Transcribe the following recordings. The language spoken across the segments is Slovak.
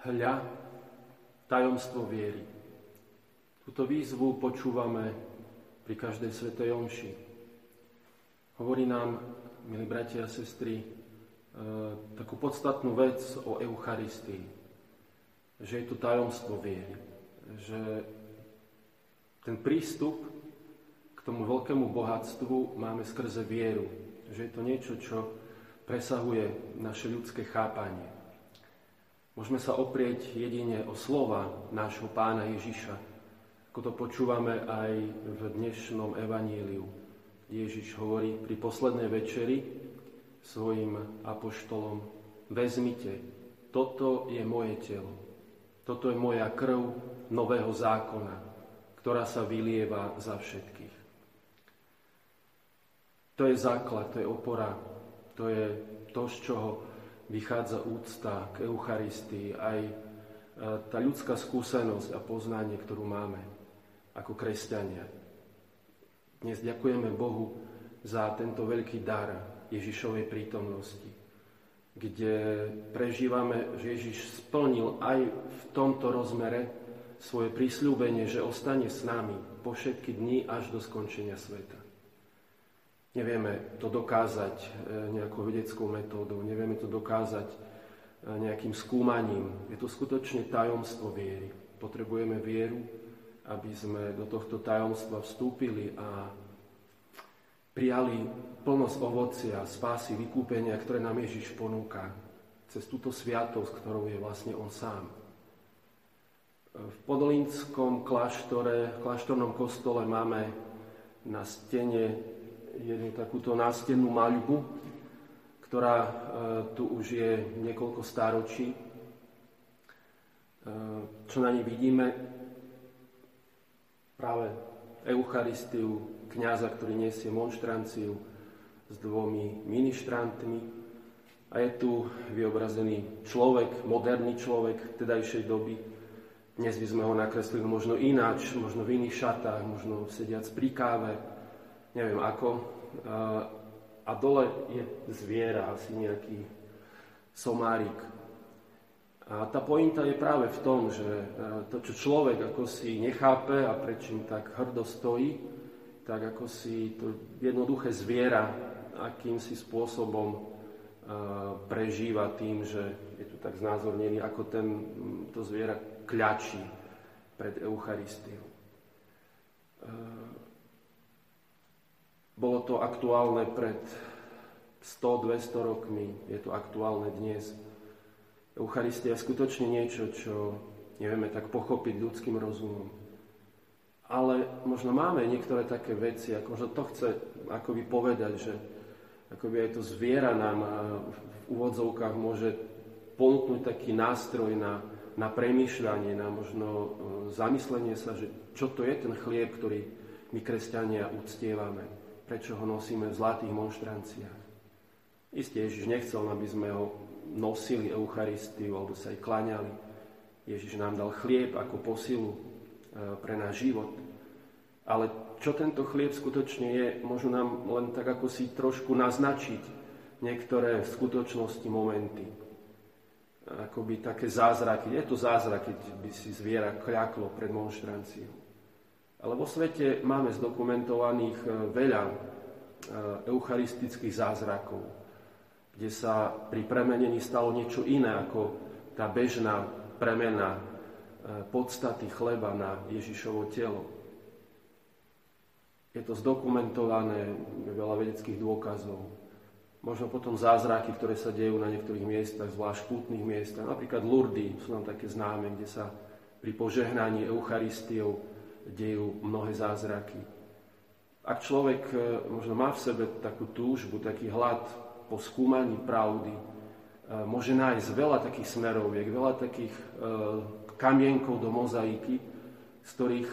Hľa, tajomstvo viery. Túto výzvu počúvame pri každej svetej omši. Hovorí nám, milí bratia a sestry, e, takú podstatnú vec o Eucharistii. Že je to tajomstvo viery. Že ten prístup k tomu veľkému bohatstvu máme skrze vieru. Že je to niečo, čo presahuje naše ľudské chápanie. Môžeme sa oprieť jedine o slova nášho pána Ježiša, ako to počúvame aj v dnešnom evaníliu. Ježiš hovorí pri poslednej večeri svojim apoštolom, vezmite, toto je moje telo, toto je moja krv nového zákona, ktorá sa vylieva za všetkých. To je základ, to je opora, to je to, z čoho vychádza úcta k Eucharistii, aj e, tá ľudská skúsenosť a poznanie, ktorú máme ako kresťania. Dnes ďakujeme Bohu za tento veľký dar Ježišovej prítomnosti, kde prežívame, že Ježiš splnil aj v tomto rozmere svoje prísľúbenie, že ostane s nami po všetky dni až do skončenia sveta. Nevieme to dokázať e, nejakou vedeckou metódou, nevieme to dokázať e, nejakým skúmaním. Je to skutočne tajomstvo viery. Potrebujeme vieru, aby sme do tohto tajomstva vstúpili a prijali plnosť ovocia, spásy, vykúpenia, ktoré nám Ježiš ponúka cez túto sviatosť, ktorou je vlastne On sám. V Podolínskom kláštore, v kláštornom kostole máme na stene jednu takúto nástennú maľbu, ktorá e, tu už je niekoľko stáročí. E, čo na nej vidíme? Práve Eucharistiu kniaza, ktorý nesie monštranciu s dvomi ministrantmi. A je tu vyobrazený človek, moderný človek tedajšej doby. Dnes by sme ho nakreslili možno ináč, možno v iných šatách, možno sediac pri káve, neviem ako. A dole je zviera, asi nejaký somárik. A tá pointa je práve v tom, že e, to, čo človek ako si nechápe a prečím tak hrdo stojí, tak ako si to jednoduché zviera akýmsi spôsobom e, prežíva tým, že je tu tak znázornený, ako ten, to zviera kľačí pred Eucharistiou. Bolo to aktuálne pred 100-200 rokmi, je to aktuálne dnes. Eucharistia je skutočne niečo, čo nevieme tak pochopiť ľudským rozumom. Ale možno máme niektoré také veci, ako možno to chce akoby povedať, že akoby aj to zviera nám v úvodzovkách môže ponúknuť taký nástroj na, na premýšľanie, na možno e, zamyslenie sa, že čo to je ten chlieb, ktorý my kresťania uctievame prečo ho nosíme v zlatých monštranciách. Isté Ježiš nechcel, aby sme ho nosili Eucharistiu alebo sa aj klaňali. Ježiš nám dal chlieb ako posilu e, pre náš život. Ale čo tento chlieb skutočne je, môžu nám len tak ako si trošku naznačiť niektoré skutočnosti momenty. Akoby také zázraky. Je to zázrak, keď by si zviera kľaklo pred monštranciou. Ale vo svete máme zdokumentovaných e, veľa e, eucharistických zázrakov, kde sa pri premenení stalo niečo iné ako tá bežná premena e, podstaty chleba na Ježišovo telo. Je to zdokumentované, veľa vedeckých dôkazov. Možno potom zázraky, ktoré sa dejú na niektorých miestach, zvlášť pútnych miestach. Napríklad Lurdy sú nám také známe, kde sa pri požehnaní Eucharistiou dejú mnohé zázraky. Ak človek e, možno má v sebe takú túžbu, taký hlad po skúmaní pravdy, e, môže nájsť veľa takých smeroviek, veľa takých e, kamienkov do mozaiky, z ktorých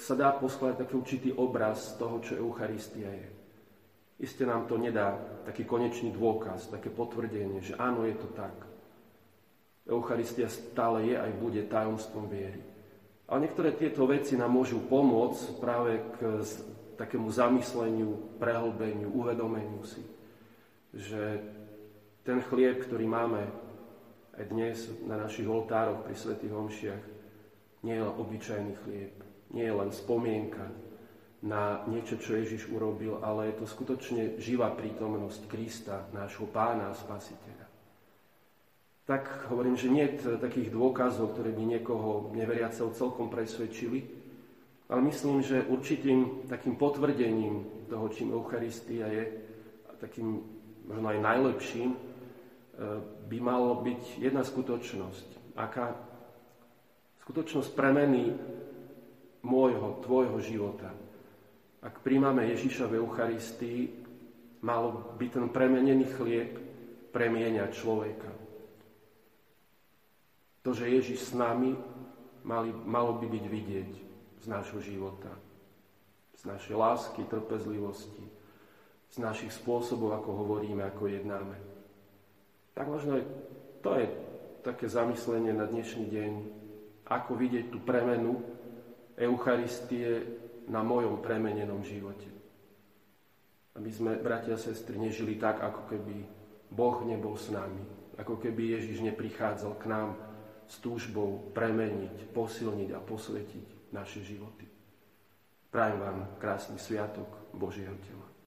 sa dá poskladať taký určitý obraz toho, čo Eucharistia je. Isté nám to nedá taký konečný dôkaz, také potvrdenie, že áno, je to tak. Eucharistia stále je aj bude tajomstvom viery. Ale niektoré tieto veci nám môžu pomôcť práve k takému zamysleniu, prehlbeniu, uvedomeniu si, že ten chlieb, ktorý máme aj dnes na našich oltároch pri svätých omšiach nie je len obyčajný chlieb, nie je len spomienka na niečo, čo Ježiš urobil, ale je to skutočne živá prítomnosť Krista, nášho pána a spasiteľa. Tak hovorím, že nie takých dôkazov, ktoré by niekoho neveriaceho celkom presvedčili, ale myslím, že určitým takým potvrdením toho, čím Eucharistia je, a takým možno aj najlepším, e, by malo byť jedna skutočnosť. Aká skutočnosť premeny môjho, tvojho života. Ak príjmame Ježiša v Eucharistii, malo by ten premenený chlieb premieňať človeka. To, že Ježiš s nami, mali, malo by byť vidieť z nášho života, z našej lásky, trpezlivosti, z našich spôsobov, ako hovoríme, ako jednáme. Tak možno to je také zamyslenie na dnešný deň, ako vidieť tú premenu Eucharistie na mojom premenenom živote. Aby sme, bratia a sestry, nežili tak, ako keby Boh nebol s nami. Ako keby Ježiš neprichádzal k nám s túžbou premeniť, posilniť a posvetiť naše životy. Prajem vám krásny sviatok Božieho tela.